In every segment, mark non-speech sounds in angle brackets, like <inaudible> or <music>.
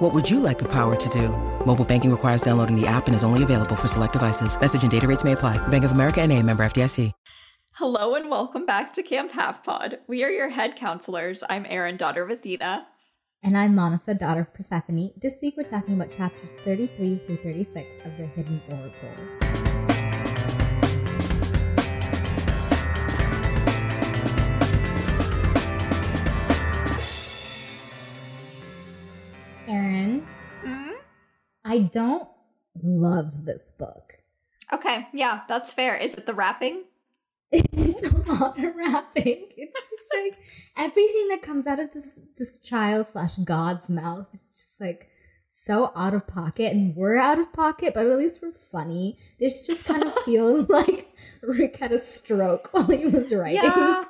What would you like the power to do? Mobile banking requires downloading the app and is only available for select devices. Message and data rates may apply. Bank of America and a member FDIC. Hello and welcome back to Camp Half Pod. We are your head counselors. I'm Erin, daughter of Athena. And I'm Manasa, daughter of Persephone. This week we're talking about chapters 33 through 36 of The Hidden Oracle. Erin, Mm? I don't love this book. Okay, yeah, that's fair. Is it the rapping? <laughs> It's a lot of rapping. It's just <laughs> like everything that comes out of this this child slash god's mouth. It's just like so out of pocket, and we're out of pocket, but at least we're funny. This just kind of <laughs> feels like Rick had a stroke while he was writing. Yeah.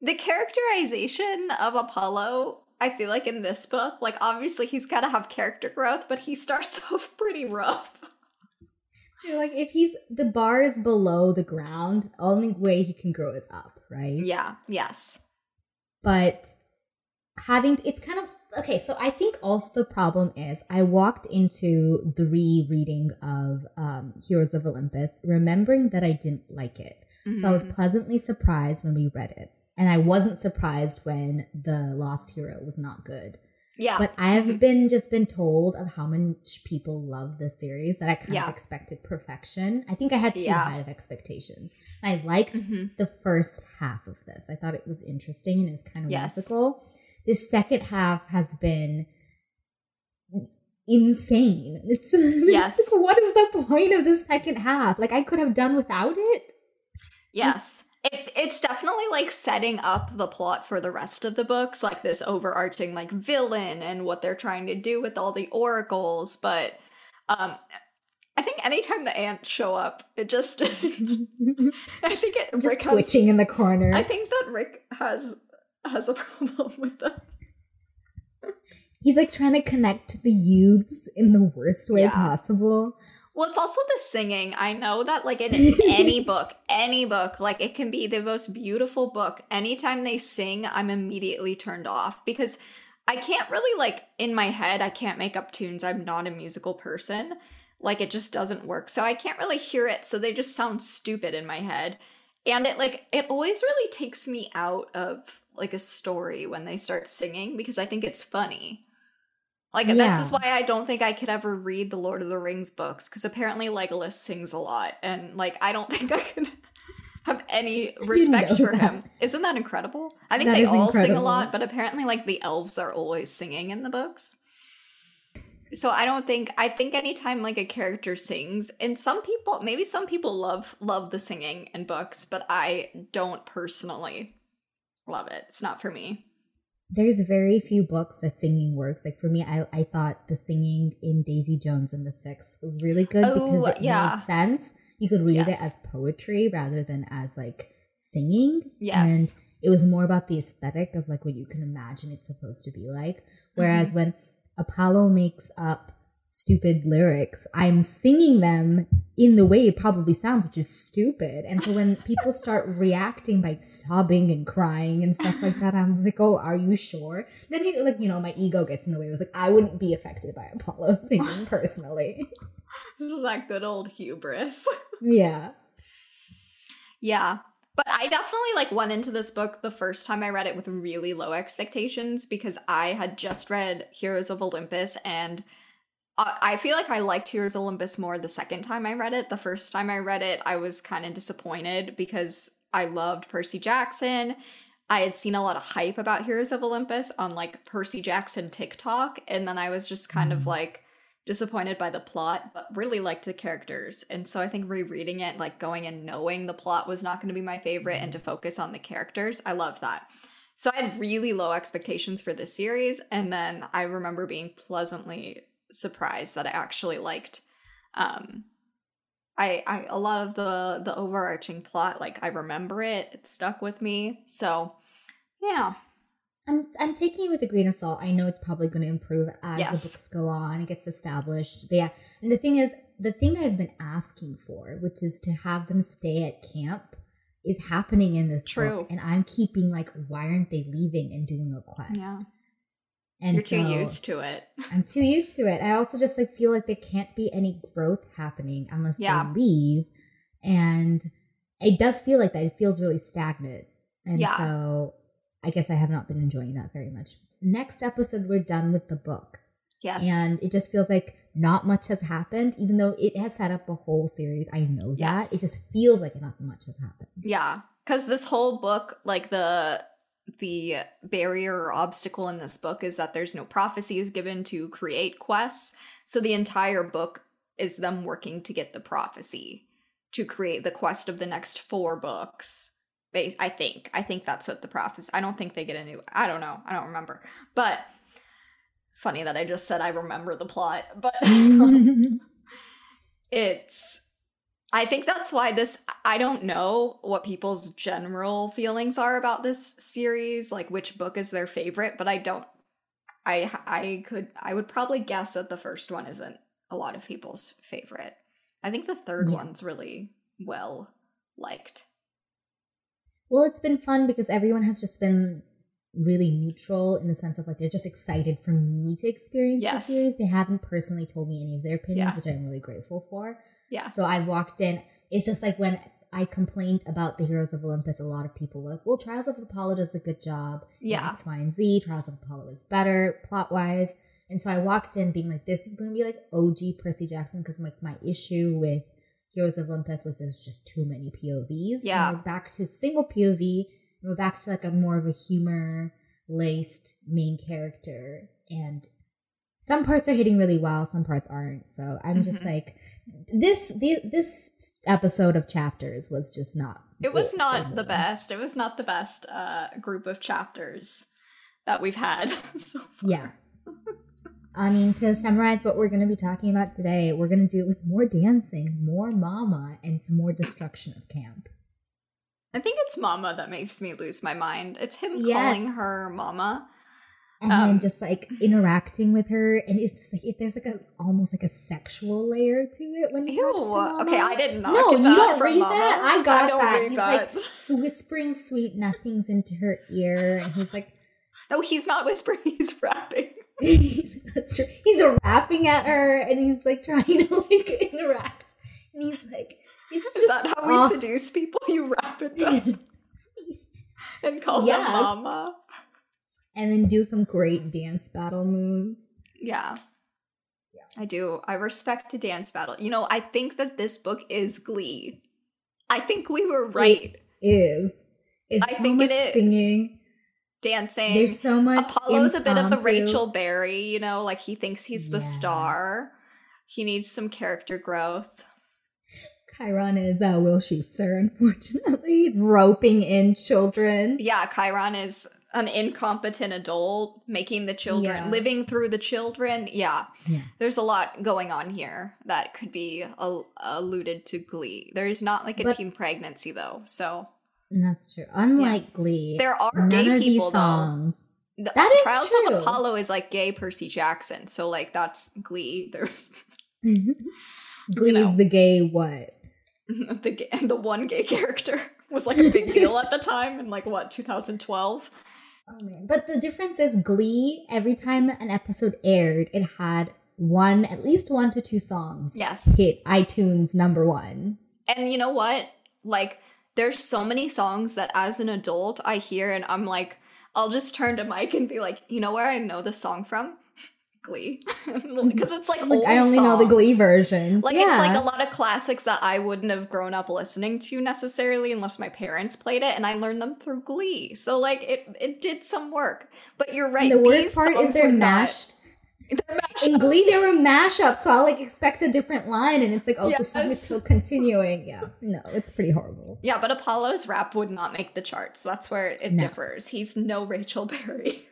The characterization of Apollo, I feel like in this book, like obviously he's got to have character growth, but he starts <laughs> off pretty rough. You're like if he's the bar is below the ground, only way he can grow is up, right? Yeah, yes. but having it's kind of okay so i think also the problem is i walked into the rereading of um, heroes of olympus remembering that i didn't like it so i was Mhm. pleasantly surprised when we read it and i wasn't surprised when the lost hero was not good yeah. but i've been just been told of how much people love this series that i kind Yeah. of expected perfection i think i had too Yeah. high of expectations i liked Mhm. the first half of this. I thought it was interesting and it was kind of Yes. whimsical. This second half has been insane. It's <laughs> Yes. it's <laughs> like, what is the point of the second half? Like I could have done without it. Yes. It, it's definitely like setting up the plot for the rest of the books, like this overarching like villain and what they're trying to do with all the oracles. But um I think anytime the ants show up, it just <laughs> I think it just Rick has, twitching in the corner. I think that Rick has has a <laughs> problem with them. He's like trying to connect to the youths in the worst way Yeah. possible. Well, it's also the singing. I know that, like, in <laughs> any book, any book, like, it can be the most beautiful book. Anytime they sing, I'm immediately turned off because I can't really, like, in my head, I can't make up tunes. I'm not a musical person. Like, it just doesn't work. So I can't really hear it. So they just sound stupid in my head. And it, like, it always really takes me out of, like, a story when they start singing because I think it's funny. Like this Yeah. is why I don't think I could ever read the Lord of the Rings books because apparently Legolas sings a lot, and like I don't <laughs> think I could have any <laughs> respect for that. him. Isn't that incredible? I think That they all sing a lot, but apparently like the elves are always singing in the books. So I don't think I think anytime like a character sings, and some people maybe some people love love the singing in books, but I don't personally love it. It's not for me. There's very few books that singing works. Like for me, I, I thought the singing in Daisy Jones and the Six was really good because Oh, it yeah. made sense. You could read Yes. it as poetry rather than as like singing. Yes. And it was more about the aesthetic of like what you can imagine it's supposed to be like. Whereas Mm-hmm. when Apollo makes up stupid lyrics, I'm singing them in the way it probably sounds, which is stupid. And so when <laughs> people start reacting by sobbing and crying and stuff like that, I'm like, oh, are you sure? Then it, like, you know, my ego gets in the way. I was like, I wouldn't be affected by Apollo <laughs> singing personally. <laughs> This is that good old hubris. yeah. Yeah. But I definitely like went into this book the first time I read it with really low expectations because I had just read Heroes of Olympus and I I feel like I liked Heroes of Olympus more the second time I read it. The first time I read it, I was kind of disappointed because I loved Percy Jackson. I had seen a lot of hype about Heroes of Olympus on like Percy Jackson TikTok, and then I was just kind of Mhm. like disappointed by the plot, but really liked the characters. And so I think rereading it, like going and knowing the plot was not going to be my favorite and to focus on the characters, I loved that. So I had really low expectations for this series, and then I remember being pleasantly surprised that I actually liked um I, I a lot of the the overarching plot, like I remember it. It stuck with me. So yeah. I'm I'm taking it with a grain of salt. I know it's probably going to improve as Yes. the books go on. It gets established. Yeah, and the thing is, the thing I've been asking for, which is to have them stay at camp, is happening in this True. book, and I'm keeping like, why aren't they leaving and doing a quest? Yeah. And You're too used to it. <laughs> I'm too used to it. I also just like feel like there can't be any growth happening unless Yeah. they leave, and it does feel like that. It feels really stagnant, and Yeah. so I guess I have not been enjoying that very much. Next episode, we're done with the book, Yes. and it just feels like not much has happened, even though it has set up a whole series. I know that Yes. it just feels like not much has happened. Yeah, because this whole book, like the the barrier or obstacle in this book is that there's no prophecies given to create quests. So the entire book is them working to get the prophecy to create the quest of the next four books. I think. I think that's what the prophecy. I don't think they get a new. I don't know. I don't remember. But funny that I just said I remember the plot, but <laughs> <laughs> it's I think that's why this I don't know what people's general feelings are about this series, like which book is their favorite, but I don't I I could I would probably guess that the first one isn't a lot of people's favorite. I think the third Yeah. one's really well liked. Well, it's been fun because everyone has just been really neutral in the sense of like they're just excited for me to experience Yes. the series. They haven't personally told me any of their opinions, Yeah. which I'm really grateful for. Yeah. So I walked in. It's just like when I complained about the Heroes of Olympus, a lot of people were like, well, Trials of Apollo does a good job. Yeah. X, Y, and Z. Trials of Apollo is better plot wise. And so I walked in being like, this is going to be like OG Percy Jackson because like my issue with Heroes of Olympus was there's just too many POVs. Yeah. And we're back to single POV. And we're back to like a more of a humor laced main character. And some parts are hitting really well, some parts aren't. So I'm just Mhm. like, this the, this episode of chapters was just not. It was not the best. It was not the best uh group of chapters that we've had <laughs> so far. Yeah. I mean, to summarize what we're going to be talking about today, we're going to deal with more dancing, more mama, and some more destruction of camp. I think it's Mama that makes me lose my mind. It's him Yes. calling her Mama. And Um, then just like interacting with her, and it's just like it, there's like a almost like a sexual layer to it when he Ew. talks to mama. Okay, I did not know. No, you don't read Mama. that. I got I don't that. read he's that. like <laughs> whispering sweet nothings into her ear, and he's like, No, he's not whispering. <laughs> He's rapping. <laughs> that's true. He's rapping at her, and he's like trying to like interact, and he's like, it's Is just that how we seduce people? You rap at them and call Yeah. them Mama. And then do some great dance battle moves. Yeah. Yeah. I do. I respect a dance battle. You know, I think that this book is Glee. I think we were right. Is it's I so think much it singing. Dancing. There's so much. Apollo's a bit of a. Rachel Berry, you know, like he thinks he's the Yes. star. He needs some character growth. Chiron is uh, Will Schuester, unfortunately, <laughs> roping in children. Yeah, Chiron is an incompetent adult making the children Yeah. living through the children. Yeah. Yeah. There's a lot going on here that could be al- alluded to Glee. There's not like a But- teen pregnancy though. So that's true. Unlike Glee, there are none gay of these people though. songs. The- That is Trials true. of Apollo is like gay Percy Jackson. So like that's Glee. There's <laughs> Glee <laughs> know. is the gay what? <laughs> the the one gay character was like a big deal at the time in like what 2012. Oh man! But the difference is Glee. Every time an episode aired, it had one, at least one to two songs Yes. hit iTunes number one. And you know what? Like, there's so many songs that as an adult I hear and I'm like, I'll just turn to Mike and be like, you know where I know this song from? Glee. <laughs> Mm-hmm. Because it's like, like I only know the Glee version. Like yeah. it's like a lot of classics that I wouldn't have grown up listening to necessarily unless my parents played it, and I learned them through Glee. So like it it did some work. But you're right. And the worst part is <laughs> they're mashed. They're In. Glee, there were mashups, so I'll like expect a different line, and it's like, oh, the song is still continuing. Yeah, no, it's pretty horrible. Yeah, but Apollo's rap would not make the charts. That's where it No. differs. He's no Rachel Berry. <laughs>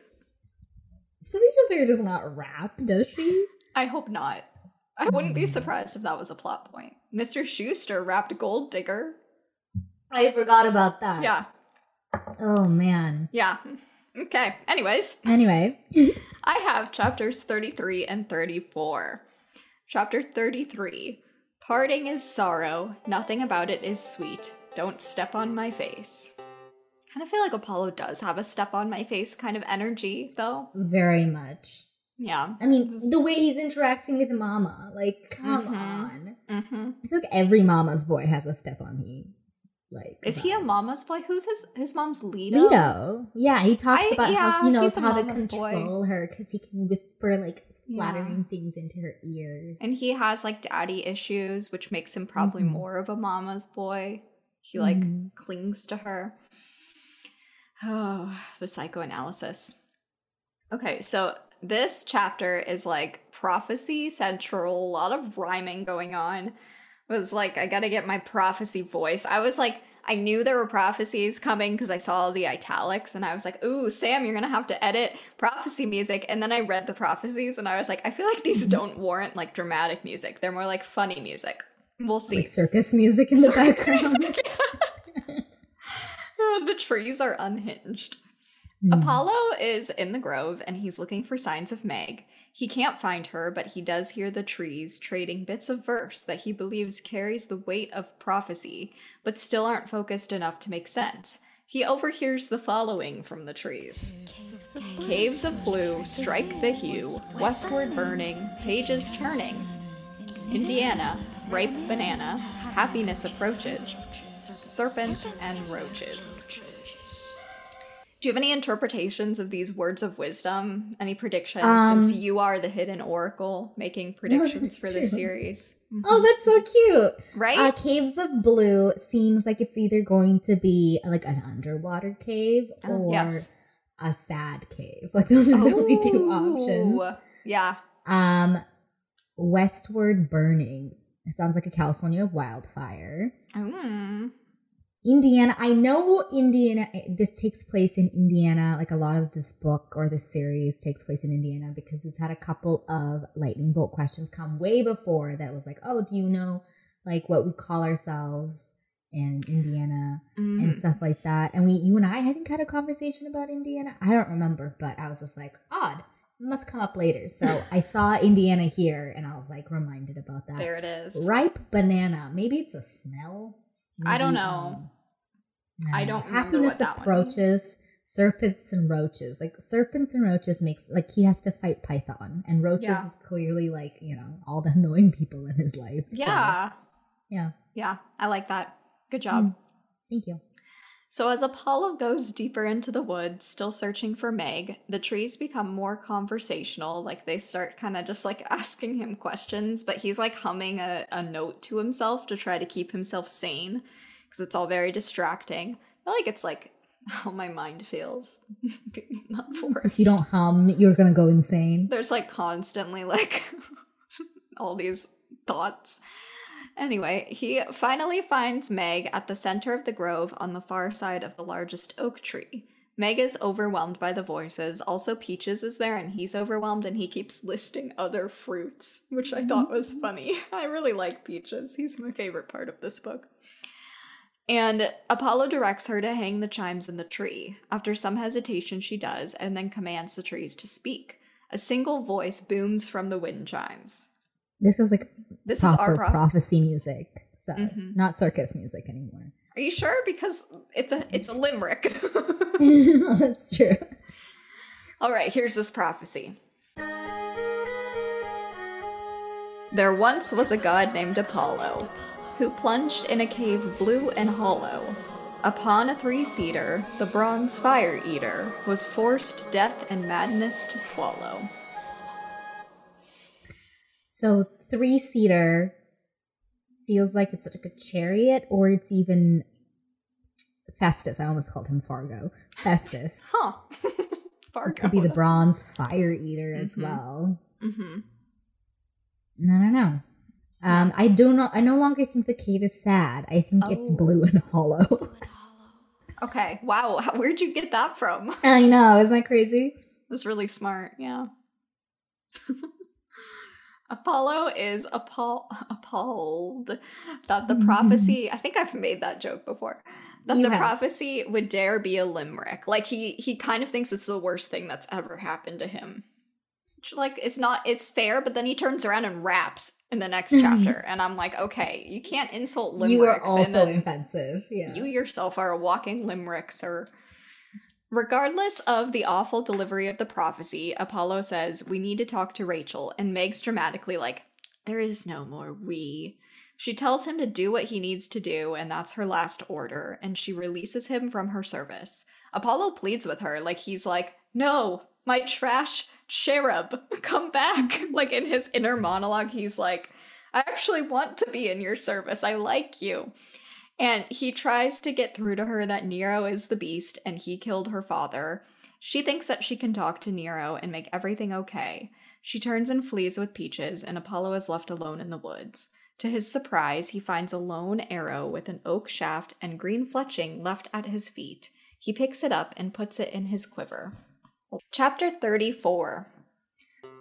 Rachel Fair does not rap, does she? I hope not. I wouldn't be surprised if that was a plot point. Mr. Schuester rapped Gold Digger. I forgot about that. Yeah. Oh man. Yeah. Okay. Anyways, Anyway. <laughs> I have chapters 33 and 34. Chapter 33 Parting is sorrow, nothing about it is sweet. Don't step on my face. Kind of feel like Apollo does have a step on my face kind of energy, though. Very much. Yeah. I mean, the way he's interacting with Mama, like, come Mhm. on. Mm-hmm. I feel like every Mama's boy has a step on me. Like, Is he a mama's boy? Who's his his mom's Leto? Leto. Yeah, he talks I- about how he knows how to mama's boy. control her because he can whisper like Yeah. flattering things into her ears. And he has like daddy issues, which makes him probably Mhm. more of a mama's boy. He like Mhm. clings to her. Oh, <sighs> the psychoanalysis. Okay, so this chapter is like prophecy central, a lot of rhyming going on. It was like, I gotta get my prophecy voice. I was like, I knew there were prophecies coming because I saw the italics and I was like, ooh, Sam, you're gonna have to edit prophecy music. And then I read the prophecies and I was like, I feel like these don't warrant like dramatic music. They're more like funny music. We'll see. like circus music in the Circus background. <laughs> the trees are unhinged. Hmm. Apollo is in the grove and he's looking for signs of Meg. He can't find her, but he does hear the trees trading bits of verse that he believes carries the weight of prophecy, but still aren't focused enough to make sense. He overhears the following from the trees Caves of blue strike the hue, westward burning, pages turning. Indiana, ripe banana, happiness approaches, serpents and roaches. Do you have any interpretations of these words of wisdom? Any predictions? Um, Since you are the hidden oracle making predictions for this series. Oh, that's so cute. Right? Uh, Caves of Blue seems like it's either going to be like an underwater cave Oh, or yes. a sad cave. <laughs> Like those are the only two options. Yeah. Um, Westward Burning. It sounds like a California wildfire. Mm. Indiana. I know Indiana. This takes place in Indiana. Like a lot of this book or this series takes place in Indiana because we've had a couple of lightning bolt questions come way before that was like, oh, do you know like what we call ourselves in Indiana Mm. and stuff like that? And we, you and I, I think had a conversation about Indiana. I don't remember, but I was just like, odd. Must come up later. So <laughs> I saw Indiana here, and I was like reminded about that. There it is. Ripe banana. Maybe it's a smell. I don't know. um, I don't Happiness what that one approaches serpents and roaches. Like serpents and roaches makes like he has to fight Python, and roaches Yeah. is clearly like you know all the <laughs> annoying people in his life. so, Yeah. yeah. Yeah. I like that. Good job. Mm. Thank you. So, as Apollo goes deeper into the woods, still searching for Meg, the trees become more conversational. Like they start kind of just like <laughs> asking him questions, but he's like humming a, a note to himself to try to keep himself sane because it's all very distracting. I feel like it's like <laughs> how my mind feels. being in that If you don't hum, you're gonna go insane. There's like constantly like <laughs> all these thoughts. Anyway, he finally finds Meg at the center of the grove on the far side of the largest oak tree. Meg is overwhelmed by the voices. Also, Peaches is there and he's overwhelmed and he keeps listing other fruits, which I thought was mm-hmm. funny. <laughs> I really like Peaches. He's my favorite part of this book. And Apollo directs her to hang the chimes in the tree. After some hesitation, she does, and then commands the trees to speak. A single voice booms from the wind chimes. This is like This is proper our prof- prophecy music, so Mhm. not circus music anymore. Are you sure? Because it's a it's a limerick. <laughs> <laughs> That's true. All right, here's this prophecy. There once was a god named Apollo, who plunged in a cave blue and hollow. Upon a three seater, the bronze fire eater was forced death and madness to swallow. So three seater feels like it's like a chariot, or it's even Festus. I almost called him Fargo. Festus. <laughs> Huh. <laughs> Fargo. Could be the bronze fire eater as Mhm. well. Mm-hmm. I don't know. Um, I do not. I no longer think the cave is sad. I think it's Oh. blue and hollow. Okay. Wow. How- <laughs> Where'd you get that from? I know. Isn't that crazy? That's really smart. Yeah. Apollo is appall- <laughs> appalled that the mm-hmm. prophecy. I think I've made that joke before. That You the have. prophecy would dare be a limerick. Like he he kind of thinks it's the worst thing that's ever happened to him. Which, Like it's not it's fair, but then he turns around and raps in the next <laughs> chapter, and I'm like, okay, you can't insult limericks. you are also then offensive. Yeah. you yourself are a walking limerick, sir. Regardless of the awful delivery of the prophecy, Apollo says, We need to talk to Rachel, and Meg's dramatically like, There is no more we. She tells him to do what he needs to do, and that's her last order, and she releases him from her service. Apollo pleads with her, like he's like, No, my trash cherub, <laughs> come back. <laughs> like in his inner monologue, he's like, I actually want to be in your service. I like you. And he tries to get through to her that Nero is the beast and he killed her father. She thinks that she can talk to Nero and make everything okay. She turns and flees with Peaches, and Apollo is left alone in the woods. To his surprise, he finds a lone arrow with an oak shaft and green fletching left at his feet. He picks it up and puts it in his quiver. Chapter 34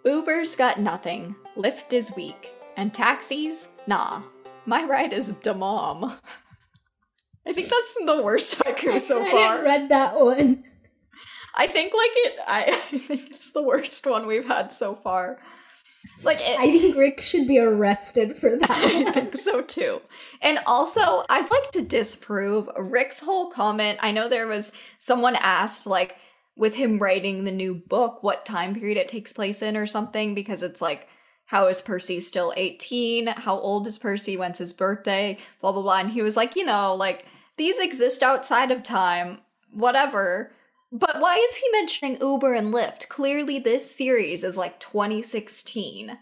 Uber's got nothing, Lyft is weak, and taxis, nah. My ride is da <laughs> mom. I think that's the worst haiku so <laughs> far. I read that one. I think like it. I, <laughs> I think it's the worst one we've had so far. Like it, I think Rick should be arrested for that. <laughs> I think so too. And also, I'd like to disprove Rick's whole comment. I know there was someone asked, like, with him writing the new book, what time period it takes place in or something, because it's like, how is Percy still 18? How old is Percy? When's his birthday? Blah, blah, blah. And he was like, you know, like, these exist outside of time, whatever. But why is he mentioning Uber and Lyft? Clearly, this series is like 2016.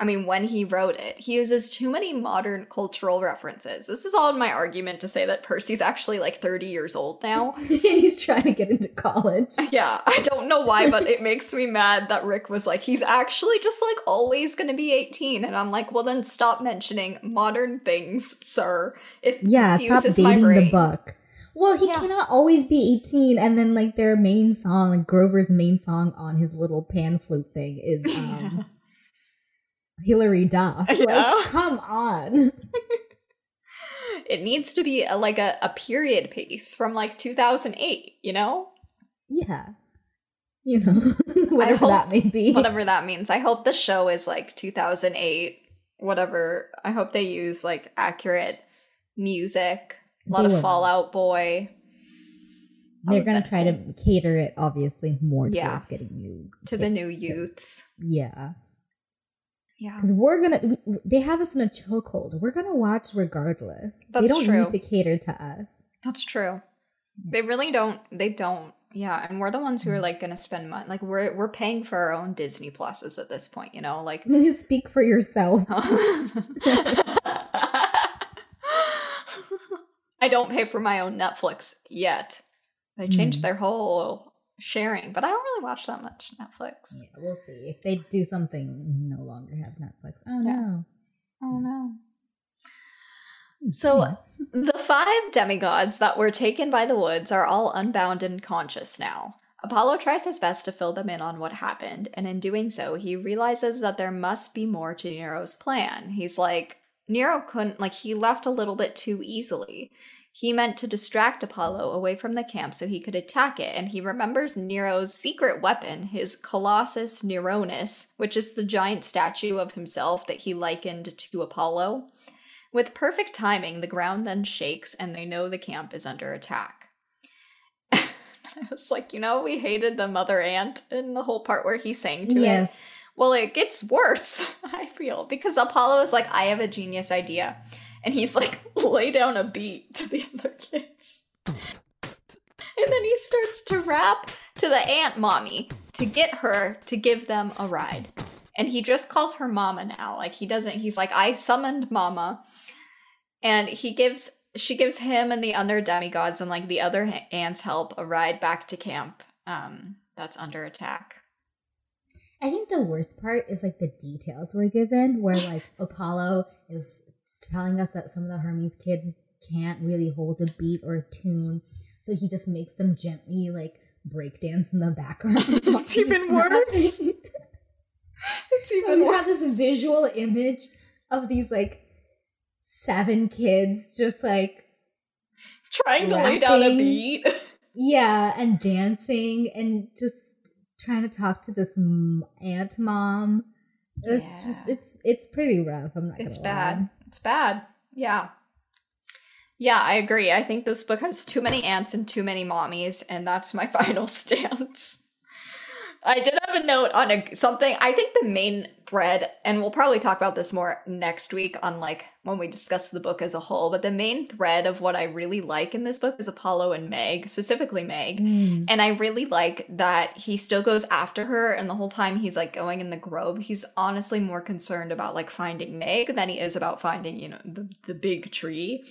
I mean, when he wrote it, he uses too many modern cultural references. This is all in my argument to say that Percy's actually like 30 years old now. and <laughs> he's trying to get into college. <laughs> yeah, I don't know why, but it makes me mad that Rick was like, he's actually just like always gonna be 18. And I'm like, well, then stop mentioning modern things, sir. It Yeah, stop dating the book. Well, he Yeah. cannot always be 18 and then like their main song, like Grover's main song on his little pan flute thing is <laughs> um Hilary Duff. <laughs> Like, come on. <laughs> It needs to be a, like a, a period piece from like 2008, you know? Yeah. You know, <laughs> whatever hope- that may be. whatever that means. I hope the show is like 2008, whatever. I hope they use like accurate music. A lot They of will. Fall Out Boy They're gonna that- try to cater it obviously more towards Yeah. getting new to the kids new to- youths. Yeah. Yeah. Because we're gonna, we, they have us in a chokehold. We're gonna watch regardless. That's they don't true. need to cater to us. That's true. They really don't they don't. Yeah, and we're the ones who are like going to spend money. Like we're we're paying for our own Disney Pluses at this point, you know? Like <laughs> You speak for yourself. <laughs> I don't pay for my own Netflix yet. They changed Mm. their whole sharing, but I don't really watch that much Netflix. Yeah, we'll see if they do something. No longer have Netflix. Oh Yeah. no. Oh no. Hmm. So the five demigods that were taken by the woods are all unbound and conscious now. Apollo tries his best to fill them in on what happened, and in doing so, he realizes that there must be more to Nero's plan. He's like, Nero couldn't, like, he left a little bit too easily. He meant to distract Apollo away from the camp so he could attack it, and he remembers Nero's secret weapon, his Colossus Neronis, which is the giant statue of himself that he likened to Apollo. With perfect timing, the ground then shakes and they know the camp is under attack. <laughs> I was like, you know, we hated the mother ant in the whole part where he sang to Yes. it. Well, it gets worse, <laughs> I feel, because Apollo is like, I have a genius idea. And he's like, <laughs> lay down a beat to the other kids. And then he starts to rap to the ant mommy to get her to give them a ride. And he just calls her mama now. Like he doesn't, he's like, I summoned mama. And he gives, she gives him and the other demigods and like the other ants help a ride back to camp um, that's under attack. I think the worst part is like the details we're given, where like <laughs> Apollo is telling us that some of the Hermes kids can't really hold a beat or a tune, so he just makes them gently like break dance in the background. <laughs> It's even worse. rapping. It's <laughs> So even you have this visual image of these like seven kids just like trying to lay down a beat. <laughs> yeah and dancing and just trying to talk to this m- ant mom. It's Yeah. just it's it's pretty rough. I'm not. It's bad. lie. It's bad. Yeah. Yeah, I agree. I think this book has too many ants and too many mommies, and that's my <laughs> final stance. I did have a note on a something. I think the main thread, and we'll probably talk about this more next week on like when we discuss the book as a whole. But the main thread of what I really like in this book is Apollo and Meg, specifically Meg. Mm. And I really like that he still goes after her, and the whole time he's like going in the grove, he's honestly more concerned about like finding Meg than he is about finding, you know, the, the big tree.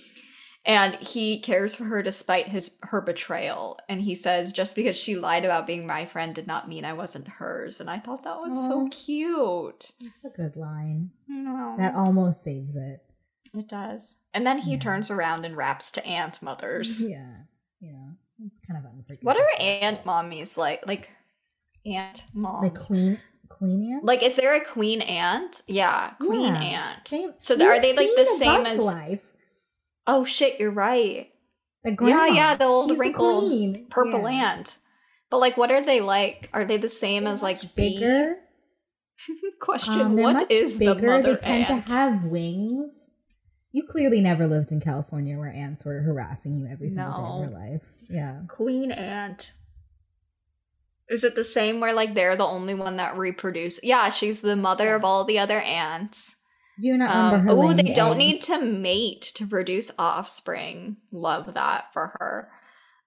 And he cares for her despite his her betrayal. And he says, just because she lied about being my friend did not mean I wasn't hers. And I thought that was so cute. That's a good line. No, That almost saves it. it does. And then he Yeah. turns around and raps to ant mothers. <laughs> Yeah, yeah. It's kind of unforgivable. What are ant mommies like? Like ant moms? the queen queen ant? Like, is there a queen ant? Yeah, queen Yeah. ant. Same. So are they, like, the same as- life? Oh shit, you're right. The grandma. yeah, yeah, the old She's wrinkled queen. Purple Yeah. ant. But like, what are they like? Are they the same They're as like bigger. <laughs> Question: Um, What is the bigger. mother They tend ant? to have wings. You clearly never lived in California where ants were harassing you every single day of your life. Yeah. queen ant. Is it the same where like they're the only one that reproduce? Yeah, she's the mother of all the other ants. Do you not remember Um, her? oh, they don't need to mate to produce offspring. Love that for her.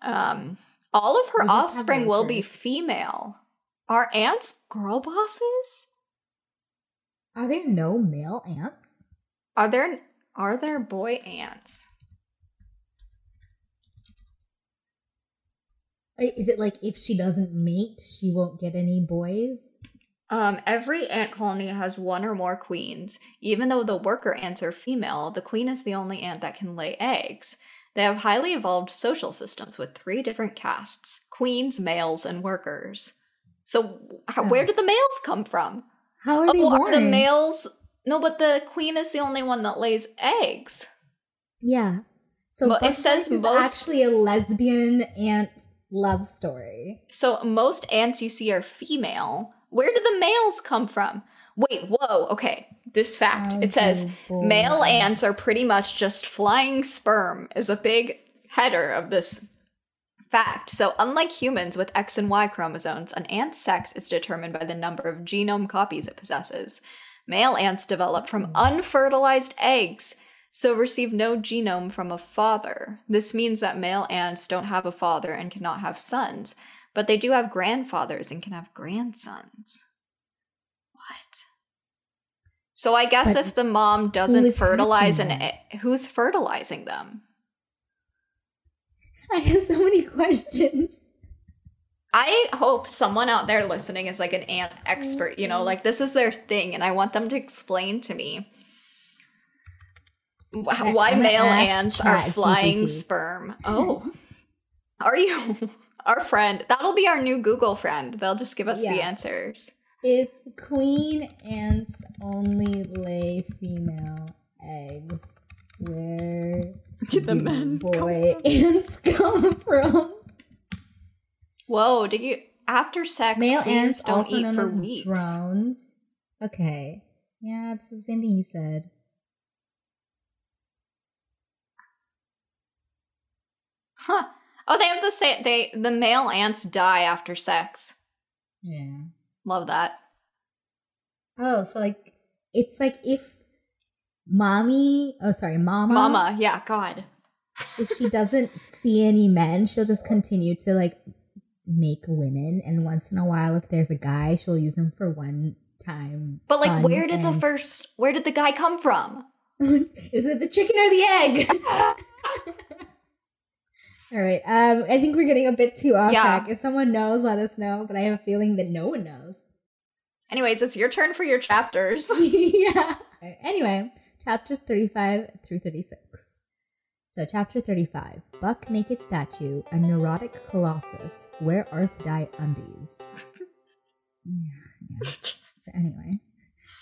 Um, all of her offspring will be female. Are ants girl bosses? Are there no male ants? Are there are there boy ants? Is it like if she doesn't mate, she won't get any boys? Um, every ant colony has one or more queens. Even though the worker ants are female, the queen is the only ant that can lay eggs. They have highly evolved social systems with three different castes queens, males, and workers. So, how, where did the males come from? How are they oh, born? are the males. No, but the queen is the only one that lays eggs. Yeah. So it says is most- actually a lesbian ant love story. So, most ants you see are female. Where did the males come from? Wait, whoa, okay. This fact it says male ants are pretty much just flying sperm, is a big header of this fact. So, unlike humans with X and Y chromosomes, an ant's sex is determined by the number of genome copies it possesses. Male ants develop from hmm. unfertilized eggs, so receive no genome from a father. This means that male ants don't have a father and cannot have sons, but they do have grandfathers and can have grandsons. What? So I guess But if the mom doesn't fertilize an egg, who's fertilizing them? <laughs> I have so many questions. I hope someone out there listening is like an ant expert, you know, like this is their thing, and I want them to explain to me why male ants are flying GPT. sperm. Oh, <laughs> are you our friend? That'll be our new Google friend. They'll just give us the answers. If queen ants only lay female eggs, where <laughs> Do the men come boy <laughs> ants come from? Whoa, did you after sex Male ants, don't also eat known for as weeks? drones. Okay, yeah, it's the same thing you said. Huh. Oh, they have the same they the male ants die after sex. Yeah. Love that. Oh, so like it's like if mommy, oh sorry, mama, Mama, yeah, God. if she doesn't see any men, she'll just continue to like make women, and once in a while, if there's a guy, she'll use him for one time. But like, where did the first? Where did the guy come from? <laughs> Is it the chicken or the egg? <laughs> All right. Um, I think we're getting a bit too off Yeah. track. If someone knows, let us know. But I have a feeling that no one knows. Anyways, it's your turn for your chapters. <laughs> yeah. Anyway, chapters 35 through 36. So, chapter 35 Buck Naked Statue, a neurotic colossus, wear Earth dye undies. <laughs> Yeah, yeah. Anyway.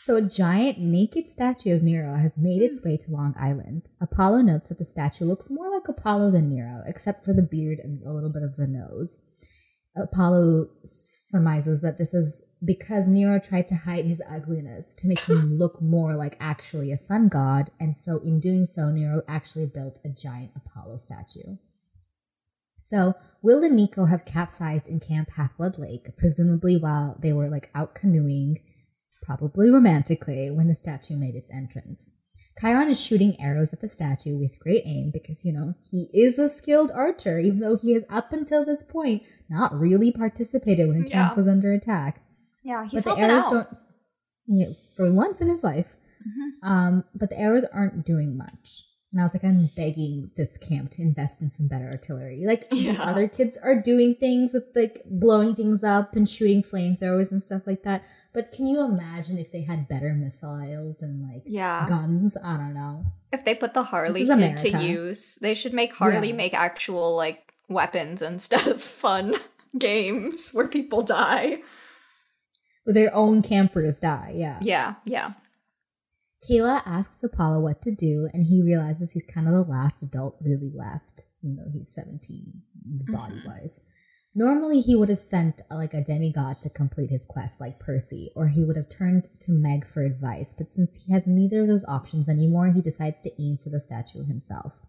So a giant naked statue of Nero has made its hmm. way to Long Island. Apollo notes that the statue looks more like Apollo than Nero, except for the beard and a little bit of the nose. Apollo surmises that this is because Nero tried to hide his ugliness to make him <laughs> look more like actually a sun god, and so in doing so, Nero actually built a giant Apollo statue. So, Will and Nico have capsized in Camp Half Blood Lake, presumably while they were like out canoeing, probably romantically, when the statue made its entrance. Chiron is shooting arrows at the statue with great aim because, you know, he is a skilled archer, even though he has up until this point not really participated when the camp was under attack. Yeah, he's but the arrows out. don't, you know, for once in his life, Mhm. um, but the arrows aren't doing much. And I was like, I'm begging this camp to invest in some better artillery. Like the Yeah. other kids are doing things with like blowing things up and shooting flamethrowers and stuff like that. But can you imagine if they had better missiles and like Yeah. guns? I don't know. If they put the Harley kid to use, they should make Harley Yeah. make actual like weapons instead of fun <laughs> games where people die. Their own campers die. Yeah. Yeah, yeah. Kayla asks Apollo what to do, and he realizes he's kind of the last adult really left, even though he's 17 mm-hmm. body wise. Normally, he would have sent like a demigod to complete his quest, like Percy, or he would have turned to Meg for advice. But since he has neither of those options anymore, he decides to aim for the statue himself.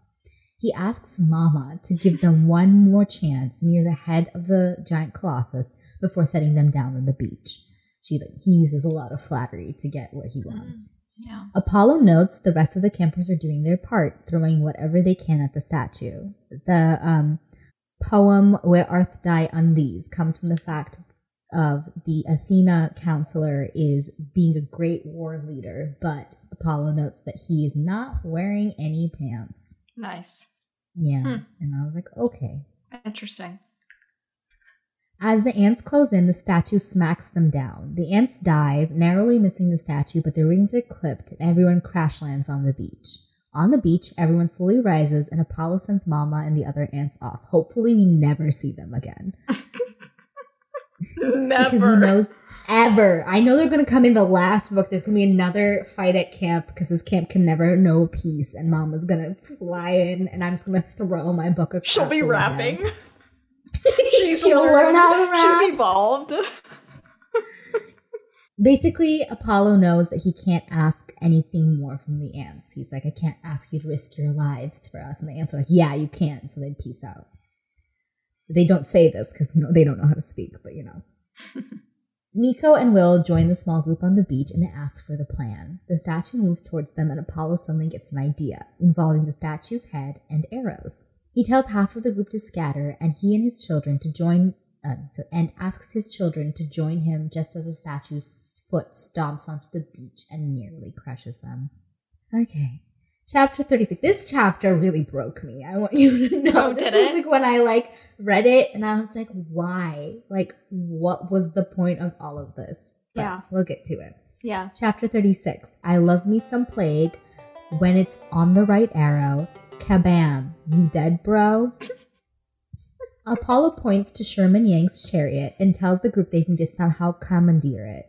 He asks Mama to give them <laughs> one more chance near the head of the giant colossus before setting them down on the beach. She he uses a lot of flattery to get what he mm. wants. Yeah. Apollo notes the rest of the campers are doing their part, throwing whatever they can at the statue. The um, poem Where Art Thy Undies comes from the fact of the Athena counselor is being a great war leader, but Apollo notes that he is not wearing any pants. Nice. Yeah. Hmm. And I was like, okay. Interesting. As the ants close in, the statue smacks them down. The ants dive, narrowly missing the statue, but their wings are clipped and everyone crash lands on the beach. On the beach, everyone slowly rises and Apollo sends Mama and the other ants off. Hopefully, we never see them again. <laughs> never. Because he knows ever. I know they're going to come in the last book. There's going to be another fight at camp because this camp can never know peace. And Mama's going to fly in and I'm just going to throw my book across She'll be window. Rapping. She'll learn how to rap. She's evolved. <laughs> Basically, Apollo knows that he can't ask anything more from the ants. He's like, I can't ask you to risk your lives for us. And the ants are like, Yeah, you can. So they peace out. They don't say this because you know they don't know how to speak, but you know. <laughs> Nico and Will join the small group on the beach and they ask for the plan. The statue moves towards them, and Apollo suddenly gets an idea involving the statue's head and arrows. He tells half of the group to scatter, and he and his children to join, um, so, and asks his children to join him just as the statue's foot stomps onto the beach and nearly crushes them. Okay. Chapter 36. This chapter really broke me. I want you to know. Oh, this was like when I like read it and I was like, why? Like, what was the point of all of this? But Yeah. We'll get to it. yeah. Chapter 36 I love me some plague. When it's on the right arrow, kabam, you dead, bro? <laughs> Apollo points to Sherman Yang's chariot and tells the group they need to somehow commandeer it.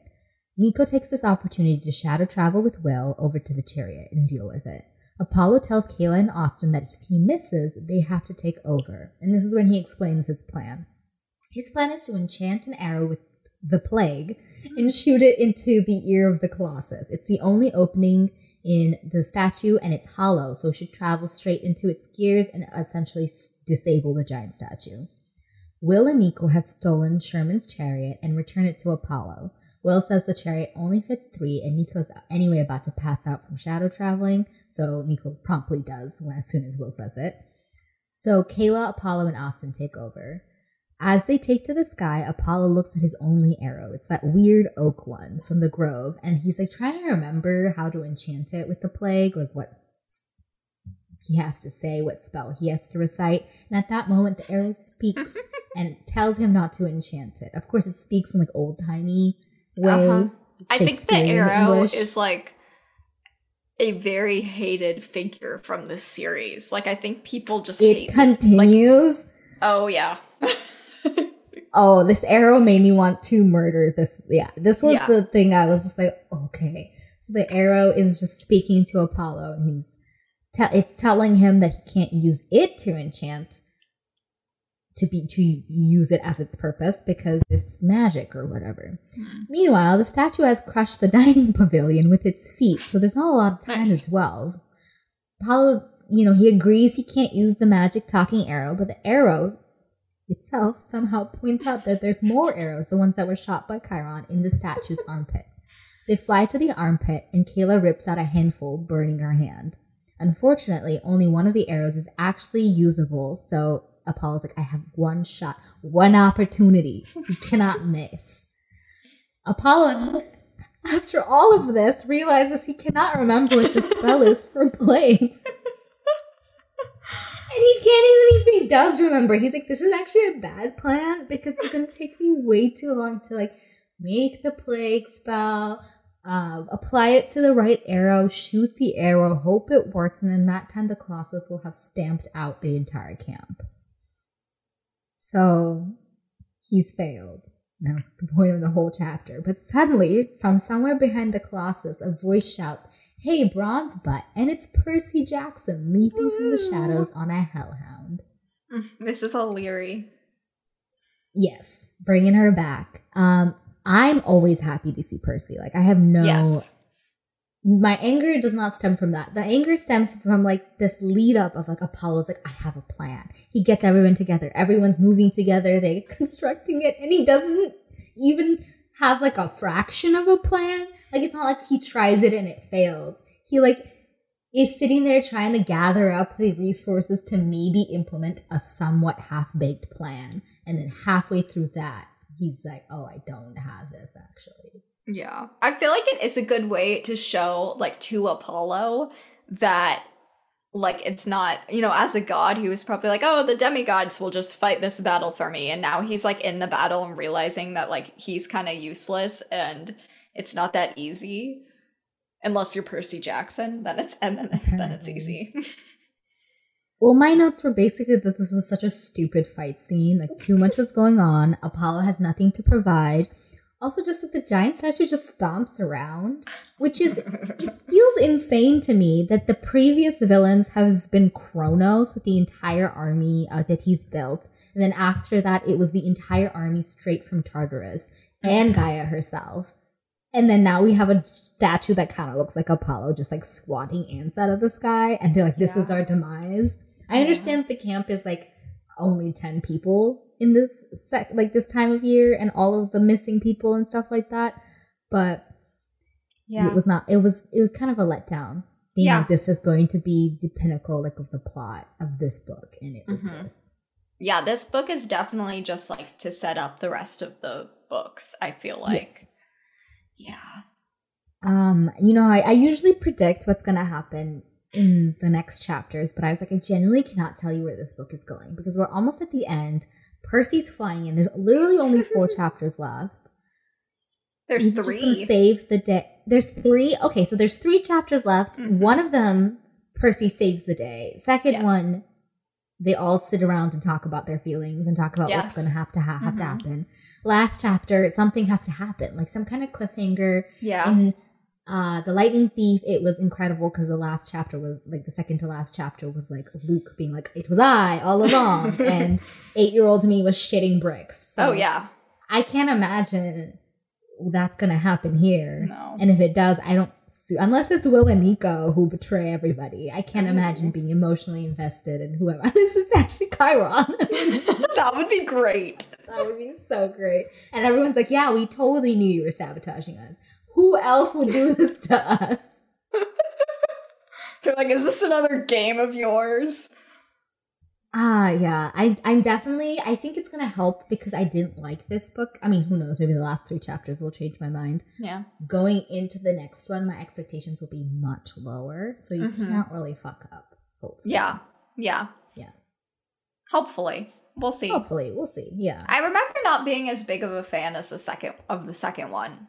Nico takes this opportunity to shadow travel with Will over to the chariot and deal with it. Apollo tells Kayla and Austin that if he misses, they have to take over. And this is when he explains his plan. His plan is to enchant an arrow with the plague and shoot it into the ear of the Colossus. It's the only opening in the statue and it's hollow, so it should travel straight into its gears and essentially disable the giant statue. Will and Nico have stolen Sherman's chariot and return it to Apollo. Will says the chariot only fits three, and Nico's anyway about to pass out from shadow traveling, so Nico promptly does when, as soon as Will says it. So Kayla, Apollo, and Austin take over. As they take to the sky, Apollo looks at his only arrow. It's that weird oak one from the grove, and he's like trying to remember how to enchant it with the plague, like what he has to say, what spell he has to recite. And at that moment, the arrow speaks <laughs> and tells him not to enchant it. Of course, it speaks in like old timey way. Uh-huh. I think the arrow English. is like a very hated figure from this series. Like I think people just hate It this- like, continues. oh yeah. Oh, this arrow made me want to murder this. Yeah, this was Yeah. the thing I was just like, okay. So the arrow is just speaking to Apollo, and he's te- it's telling him that he can't use it to enchant to be to use it as its purpose because it's magic or whatever. Hmm. Meanwhile, the statue has crushed the <laughs> dining pavilion with its feet, so there's not a lot of time Nice. to dwell. Apollo, you know, he agrees he can't use the magic talking arrow, but the arrow itself somehow points out that there's more arrows, the ones that were shot by Chiron, in the statue's armpit. They fly to the armpit, and Kayla rips out a handful, burning her hand. Unfortunately, only one of the arrows is actually usable, so Apollo's like, I have one shot, one opportunity. You cannot miss. Apollo, after all of this, realizes he cannot remember what the spell is for plagues. <laughs> And he can't even if he does remember. He's like, this is actually a bad plan because it's gonna take me way too long to like make the plague spell, uh, apply it to the right arrow, shoot the arrow, hope it works, and then that time the Colossus will have stamped out the entire camp. So he's failed. Now the point of the whole chapter. But suddenly, from somewhere behind the Colossus, a voice shouts, Hey, bronze butt! And it's Percy Jackson leaping from the shadows on a hellhound. <laughs> This is O'Leary. Yes, bringing her back. Um, I'm always happy to see Percy. Like, I have no. Yes. My anger does not stem from that. The anger stems from like this lead up of like Apollo's like, I have a plan. He gets everyone together. Everyone's moving together. They're <laughs> constructing it. And he doesn't even have like a fraction of a plan. Like, it's not like he tries it and it fails. He like is sitting there trying to gather up the resources to maybe implement a somewhat half baked plan. And then halfway through that, he's like, oh, I don't have this actually. Yeah. I feel like it is a good way to show, like, to Apollo that, like, it's not, you know, as a god, he was probably like, oh, the demigods will just fight this battle for me. And now he's, like, in the battle and realizing that, like, he's kind of useless and it's not that easy. Unless you're Percy Jackson, then it's, and then, then it's easy. <laughs> Well, my notes were basically that this was such a stupid fight scene. Like, too much was going on. Apollo has nothing to provide. Also, just that the giant statue just stomps around, which is, it feels insane to me that the previous villains has been Kronos with the entire army uh, that he's built. And then after that, it was the entire army straight from Tartarus and Gaia herself. And then now we have a statue that kind of looks like Apollo, just like squatting ants out of the sky. And they're like, this is our demise. I understand the camp is like only 10 people in this sec like this time of year and all of the missing people and stuff like that. But yeah, it was not it was it was kind of a letdown. Being Yeah. like this is going to be the pinnacle like of the plot of this book and it was Mhm. this. yeah, this book is definitely just, like, to set up the rest of the books, I feel like. Yeah. Um, you know, I, I usually predict what's gonna happen in the next chapters, but I was like, I genuinely cannot tell you where this book is going because we're almost at the end. Percy's flying in. There's literally only <laughs> four chapters left. There's He's just gonna three. save the day. There's three. Okay, so there's three chapters left. Mhm. One of them, Percy saves the day. Second Yes. one, they all sit around and talk about their feelings and talk about what's going to have to ha- have to Mhm. happen. Last chapter, something has to happen, like some kind of cliffhanger. yeah. In uh, the Lightning Thief, it was incredible because the last chapter was like the second to last chapter was like Luke being like, "It was I all along," <laughs> and eight-year-old me was shitting bricks. So oh, yeah. I can't imagine that's gonna happen here. No. And if it does, I don't. Unless it's Will and Nico who betray everybody, I can't Mhm. imagine being emotionally invested in whoever. <laughs> This is actually Chiron. <laughs> that would be great. that would be so great. And everyone's like, "Yeah, we totally knew you were sabotaging us. Who else would do <laughs> this to us?" They're like, is this another game of yours? Ah, yeah. I, I'm definitely. I think it's gonna help because I didn't like this book. I mean, who knows? Maybe the last three chapters will change my mind. Yeah. Going into the next one, my expectations will be much lower, so you Mhm. can't really fuck up. Hopefully. Yeah. Yeah. Yeah. Hopefully. We'll see. Hopefully, we'll see. Yeah. I remember not being as big of a fan as the second of the second one.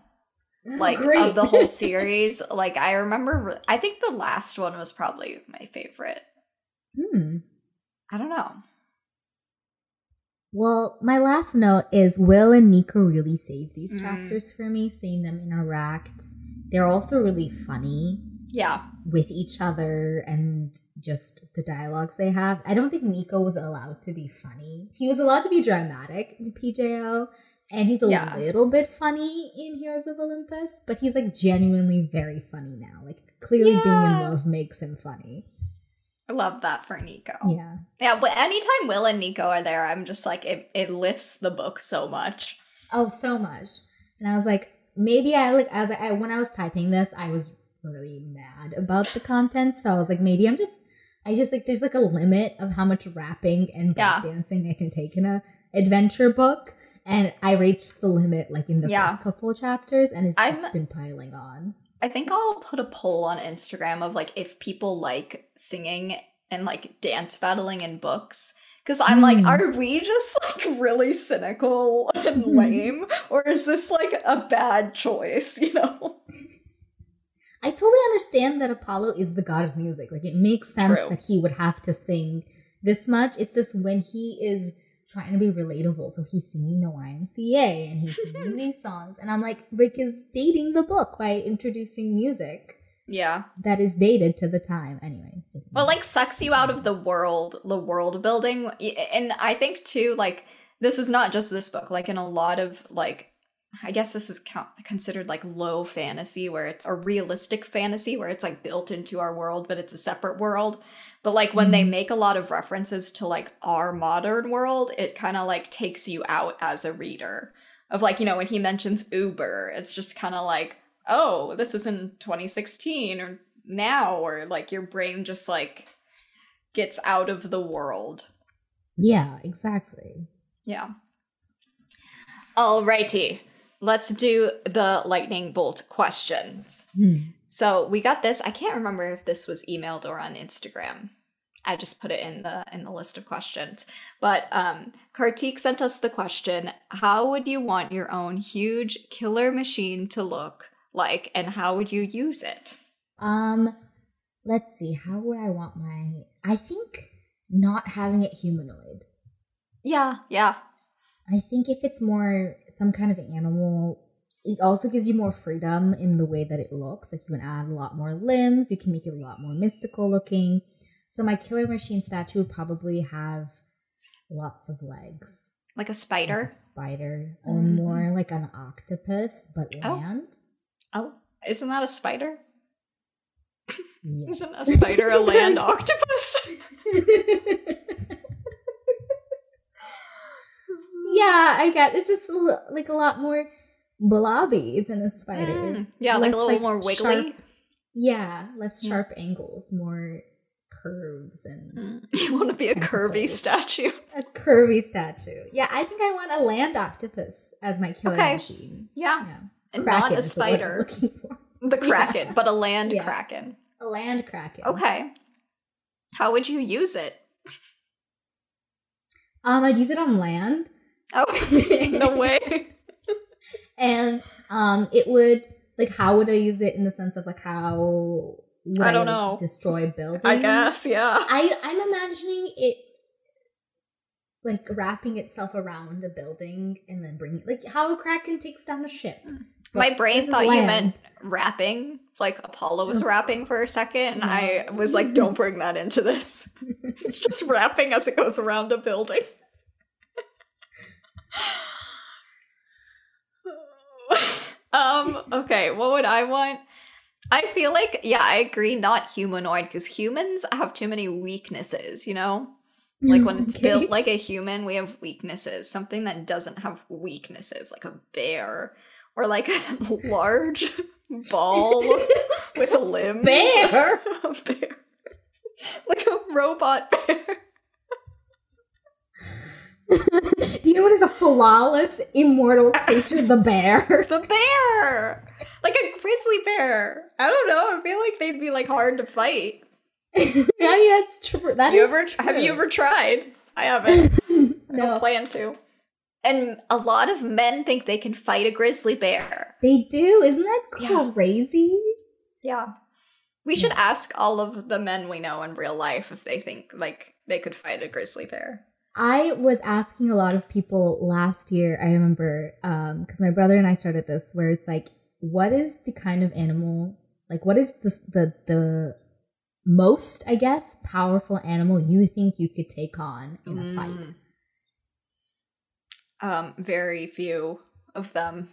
<laughs> Like Great. of the whole series. like I remember I think the last one was probably my favorite. hmm. I don't know. Well, my last note is Will and Nico really save these Mm. chapters for me, seeing them interact. They're also really funny Yeah. with each other and just the dialogues they have. I don't think Nico was allowed to be funny. He was allowed to be dramatic in PJO, and he's a Yeah. little bit funny in Heroes of Olympus, but he's like genuinely very funny now. Like clearly being in love makes him funny. I love that for Nico. Yeah. Yeah, but anytime Will and Nico are there, I'm just like it, it lifts the book so much. Oh, so much. And I was like, maybe I like as I when I was typing this, I was really mad about the content. So I was like, maybe I'm just I just like there's like a limit of how much rapping and Yeah. dancing I can take in a adventure book. And I reached the limit like in the Yeah. first couple of chapters and it's just been piling on. I think I'll put a poll on Instagram of like if people like singing and like dance battling in books. Because I'm like, Hmm. are we just like really cynical and Hmm. lame? Or is this like a bad choice, <laughs> you know? I totally understand that Apollo is the god of music. Like it makes sense True. that he would have to sing this much. It's just when he is trying to be relatable, so he's singing the YMCA and he's <laughs> singing these songs, and I'm like, Rick is dating the book by introducing music Yeah. that is dated to the time. Anyway, Well, like sucks you out of the world, the world building. And I think too, like, this is not just this book. Like, in a lot of, like, I guess this is considered like low fantasy, where it's a realistic fantasy, where it's like built into our world, but it's a separate world. But like when they Mhm. make a lot of references to like our modern world, it kind of like takes you out as a reader. Of like, you know, when he mentions Uber, it's just kind of like, oh, this is in 2016 or now, or like your brain just like gets out of the world. yeah, exactly. Yeah. Alrighty. Let's do the lightning bolt questions. Hmm. So we got this. I can't remember if this was emailed or on Instagram. I just put it in the in the list of questions. But um Kartik sent us the question, how would you want your own huge killer machine to look like and how would you use it? Um, let's see. How would I want my? I think not having it humanoid. Yeah, yeah. I think if it's more some kind of animal, it also gives you more freedom in the way that it looks. Like you can add a lot more limbs, you can make it a lot more mystical looking. So my killer machine statue would probably have lots of legs. Like a Like spider. a spider. Or Mhm. more like an octopus, but Oh. land. Oh, isn't that a spider? Yes. <laughs> Isn't a spider a land <laughs> octopus? <laughs> yeah, I get it's just a li- like a lot more blobby than a spider. Mm, yeah, like a Less, little more wiggly. sharp- yeah, less Yeah. sharp angles, more curves and Mm. <laughs> You want to be a curvy statue. a curvy statue. Yeah, I think I want a land octopus as my killer Okay. machine. Yeah. Yeah, And Kraken not a is the I'm spider. <laughs> looking for. The kraken, but a land Yeah. kraken. A land kraken. Okay. How would you use it? Um, I'd use it on land. Oh, <laughs> no way. and um it would like how would i use it in the sense of like how would I don't know. destroy buildings I guess, yeah. i i'm imagining it like wrapping itself around a building and then bringing like how a kraken takes down a ship But My brain thought you meant rapping, like Apollo was Oh. rapping for a second, and No. I was like, don't <laughs> bring that into this. <laughs> It's just rapping as it goes around a building. <laughs> um, okay, what would I want? I feel like, yeah, I agree, not humanoid, because humans have too many weaknesses, you know? Like when it's <laughs> Okay. built like a human, we have weaknesses. Something that doesn't have weaknesses, like a bear or like a <laughs> large ball with a limb. Bear? a bear. Like a robot bear. Do you know what is a flawless immortal <laughs> creature the bear The bear! Like a grizzly bear. I don't know. I feel like they'd be like hard to fight. <laughs> i mean that's true that Have you is ever have you ever tried? I <laughs> haven't. I don't no plan to. And a lot of men think they can fight a grizzly bear. they do isn't that Yeah. crazy Yeah. We should ask all of the men we know in real life if they think like they could fight a grizzly bear. I was asking a lot of people last year, I remember, because my brother and I started this, where it's like, what is the kind of animal, like, what is the, the, the most, I guess, powerful animal you think you could take on in a fight? Mm. Um, very few of them.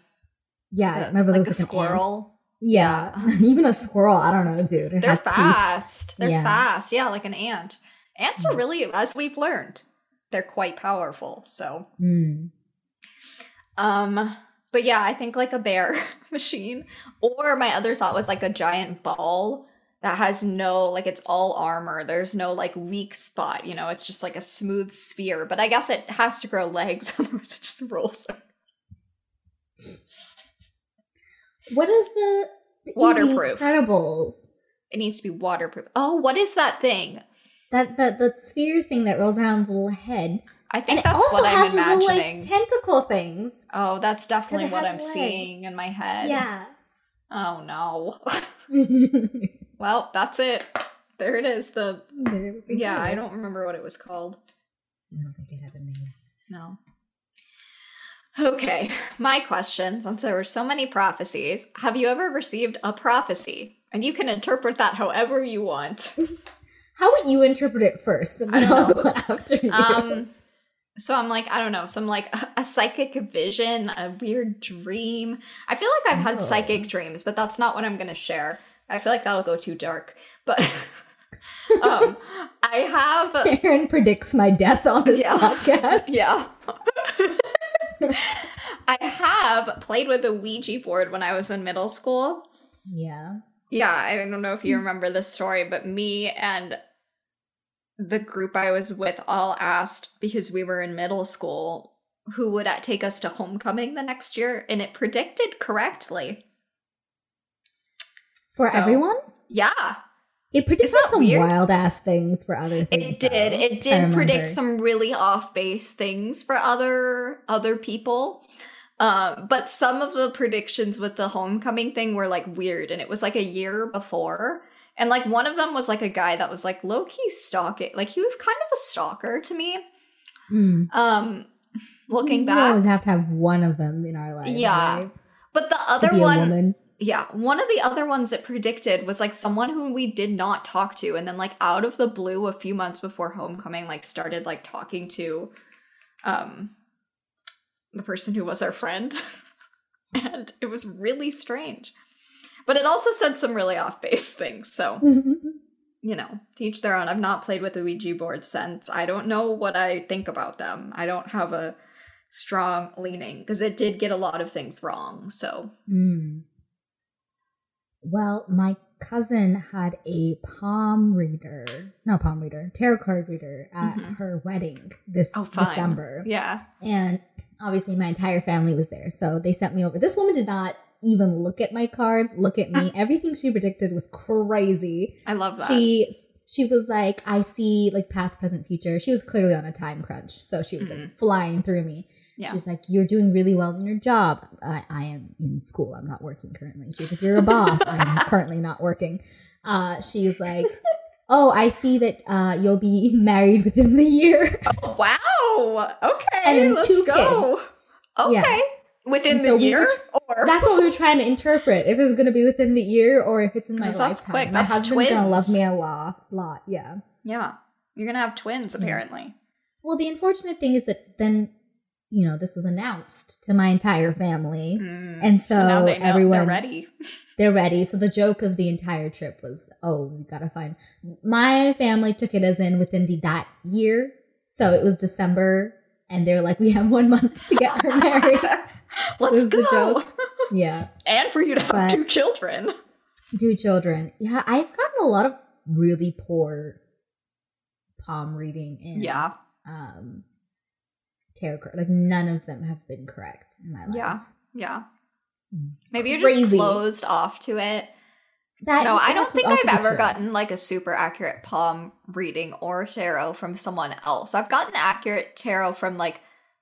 Yeah, The- my brother like was a like an ant. squirrel. Yeah, <laughs> even a squirrel. I don't know, dude. It They're has teeth. fast. They're Yeah. fast. Yeah, like an ant. Ants are Mm. really, as we've learned, they're quite powerful. So, Mm. um, but yeah, I think like a bear <laughs> machine. Or my other thought was like a giant ball that has no, like it's all armor. There's no like weak spot. You know, it's just like a smooth sphere. But I guess it has to grow legs, <laughs> otherwise it just rolls. What is the The Waterproof. Incredibles? It needs to be waterproof. Oh, what is that thing? That that that sphere thing that rolls around the little head, I and think it that's also what I'm has little like tentacle things. oh, that's definitely what I'm legs. seeing in my head. Yeah. Oh no. <laughs> Well, that's it. There it is. The yeah. I don't remember what it was called. I don't think it had a name. No. Okay, my question since there were so many prophecies, have you ever received a prophecy? And you can interpret that however you want. <laughs> How would you interpret it first? And then I'll go <laughs> after you. Um so I'm like, I don't know, some like <laughs> a psychic vision, a weird dream. I feel like I've Oh. had psychic dreams, but that's not what I'm gonna share. I feel like that'll go too dark. But <laughs> um I have Aaron predicts my death on this Yeah. podcast. Yeah. I have played with a Ouija board when I was in middle school. Yeah. Yeah, I don't know if you remember this story, but me and the group I was with all asked because we were in middle school who would take us to homecoming the next year, and it predicted correctly. For So, everyone? Yeah, It predicted some weird? wild ass things for other things. it did. though. It did predict some really off base things for other other people. Um, but some of the predictions with the homecoming thing were like weird, and it was like a year before. And like one of them was like a guy that was like low key stalking. Like he was kind of a stalker to me. Mm. Um, looking we back, we always have to have one of them in our lives. Yeah. right? but the other one. Yeah, one of the other ones it predicted was like someone who we did not talk to, and then like out of the blue, a few months before homecoming, like started like talking to, um, the person who was our friend, <laughs> and it was really strange. But it also said some really off base things, so <laughs> you know, teach their own. I've not played with the Ouija board since. I don't know what I think about them. I don't have a strong leaning because it did get a lot of things wrong. So Mm. Well, my cousin had a palm reader, no palm reader, tarot card reader at Mhm. her wedding this Oh. December. yeah. And obviously, my entire family was there. So they sent me over. This woman did not even look at my cards, look at me. <laughs> Everything she predicted was crazy. I love that. She she was like, I see like past, present, future. She was clearly on a time crunch, so she was like flying through me. yeah. She's like, You're doing really well in your job. I, I am in school. I'm not working currently. She's like, You're a boss. I'm <laughs> currently not working. Uh, she's like, Oh, I see that uh, you'll be <laughs> married within the year. wow. Okay. And then let's two go. Okay. Yeah. Within And the so we year, were That's what we were trying to interpret. If it's going to be within the year or if it's in my that's lifetime. quick. My That's husband's going to love me a lot. lot. Yeah. yeah, you're gonna have twins apparently. Well, the unfortunate thing is that then, you know, this was announced to my entire family. Mm, And so now they everyone- they're ready. <laughs> they're ready. So the joke of the entire trip was, oh, we gotta find. My family took it as in within the that year, so it was December, and they're like, we have one month to get her <laughs> married. <laughs> Let's go. joke. yeah, <laughs> And for you to have But- two children. two children. Yeah, I've gotten a lot of really poor palm reading and Yeah. um tarot card. Like none of them have been correct in my life. Yeah. Yeah. Mm. Maybe you're just closed off to it. That no, I don't think I've ever true. gotten like a super accurate palm reading or tarot from someone else. I've gotten accurate tarot from like,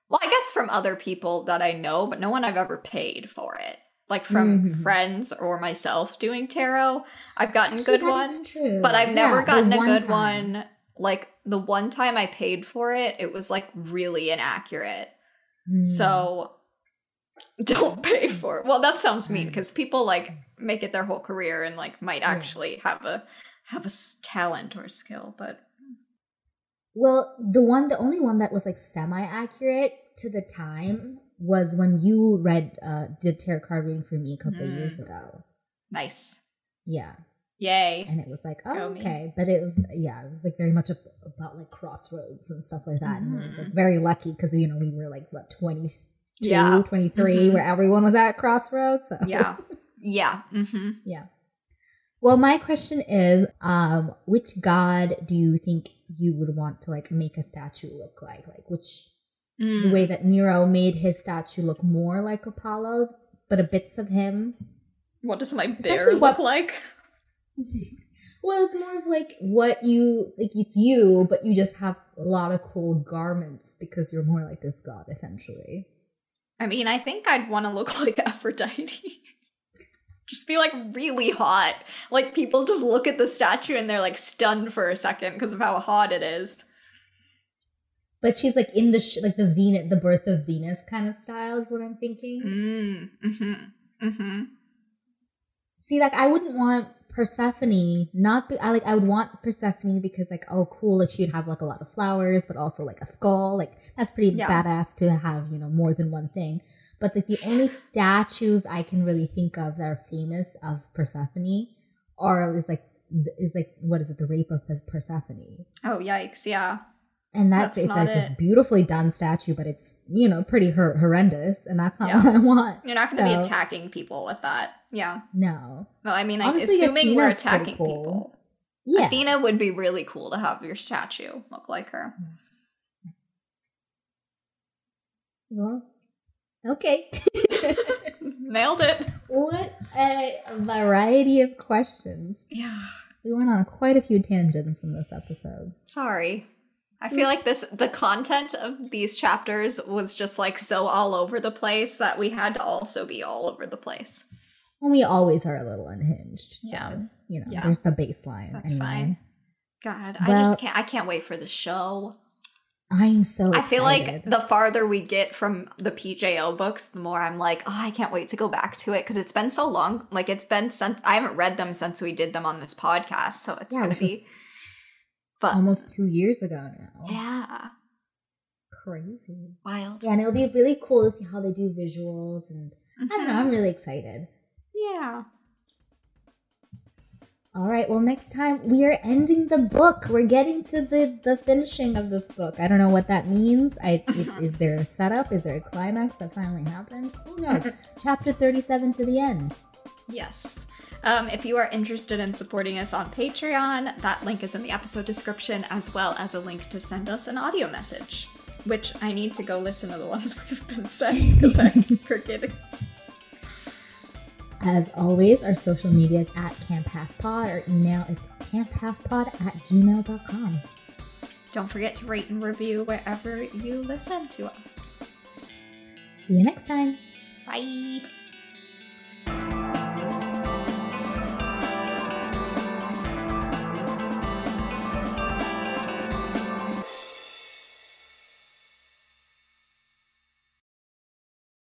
well, I guess from other people that I know, but no one I've ever paid for it. Like from Mhm. friends or myself doing tarot. I've gotten Actually, good ones, but I've Yeah, never gotten a good time. one like the one time I paid for it, it was like really inaccurate. Mm. So don't <laughs> pay for it. Well, that sounds mean because people like make it their whole career and like might actually have a have a talent or skill, but Well, the one, the only one that was like semi accurate to the time was when you read, uh, did tarot card reading for me a couple Mm. years ago. nice. Yeah. Yay. And it was like, oh, Go me. okay. But it was, yeah, it was like very much ab- about like crossroads and stuff like that. And it was like Mhm. very lucky because, you know, we were like, what, 22, Yeah. 23, Mhm. where everyone was at crossroads. So. Yeah. <laughs> Yeah. Mm-hmm. Yeah. Well, my question is, um, which god do you think you would want to like make a statue look like? Like which Mm. the way that Nero made his statue look more like Apollo, but a bits of him. What does my bear look what- like? <laughs> well, it's more of like what you like. It's you, but you just have a lot of cool garments because you're more like this god, essentially. I mean, I think I'd want to look <laughs> like Aphrodite. Just be like really hot. Like people just look at the statue and they're like stunned for a second because of how hot it is. But she's like in the sh- like the Venus, the birth of Venus kind of style is what I'm thinking. Mm. Mm-hmm. Mm-hmm. See, like I wouldn't want Persephone not be I like I would want Persephone because like oh cool like she'd have like a lot of flowers but also like a skull like that's pretty Yeah. badass to have you know more than one thing but like the only statues I can really think of that are famous of Persephone are is like is like what is it the rape of Persephone Oh yikes! Yeah. and that's, That's it's, not it's a beautifully done statue but it's you know pretty hor- horrendous and that's not Yeah. what I want You're not going to be attacking people with that. Yeah. no Well, I mean, like, Honestly, assuming we're attacking cool. people, yeah Athena would be really cool to have your statue look like her. well okay <laughs> Nailed it. What a variety of questions. Yeah. We went on quite a few tangents in this episode. Sorry. I feel like this the content of these chapters was just like so all over the place that we had to also be all over the place. Well, we always are a little unhinged. So, Yeah. you know, Yeah. there's the baseline. That's anyway. fine. God, I just can't I can't wait for the show. I'm so I feel like the farther we get from the PJO books, the more I'm like, oh, I can't wait to go back to it because it's been so long. Like it's been since I haven't read them since we did them on this podcast, so it's Yeah, gonna which be. But almost two years ago now. yeah, Crazy. wild. Yeah, and it'll be really cool to see how they do visuals. And I don't know, Mhm. I'm really excited. Yeah. All right, well, next time we are ending the book. We're getting to the the finishing of this book. I don't know what that means. I it, <laughs> is there a setup? Is there a climax that finally happens? Who knows? <laughs> Chapter thirty-seven to the end. Yes. Um, if you are interested in supporting us on Patreon, that link is in the episode description, as well as a link to send us an audio message. Which I need to go listen to the ones <laughs> we've been sent because I'm forgetting. As always, our social media is at Camp Half Pod. Our email is camphalfpod at gmail.com. Don't forget to rate and review wherever you listen to us. See you next time. Bye.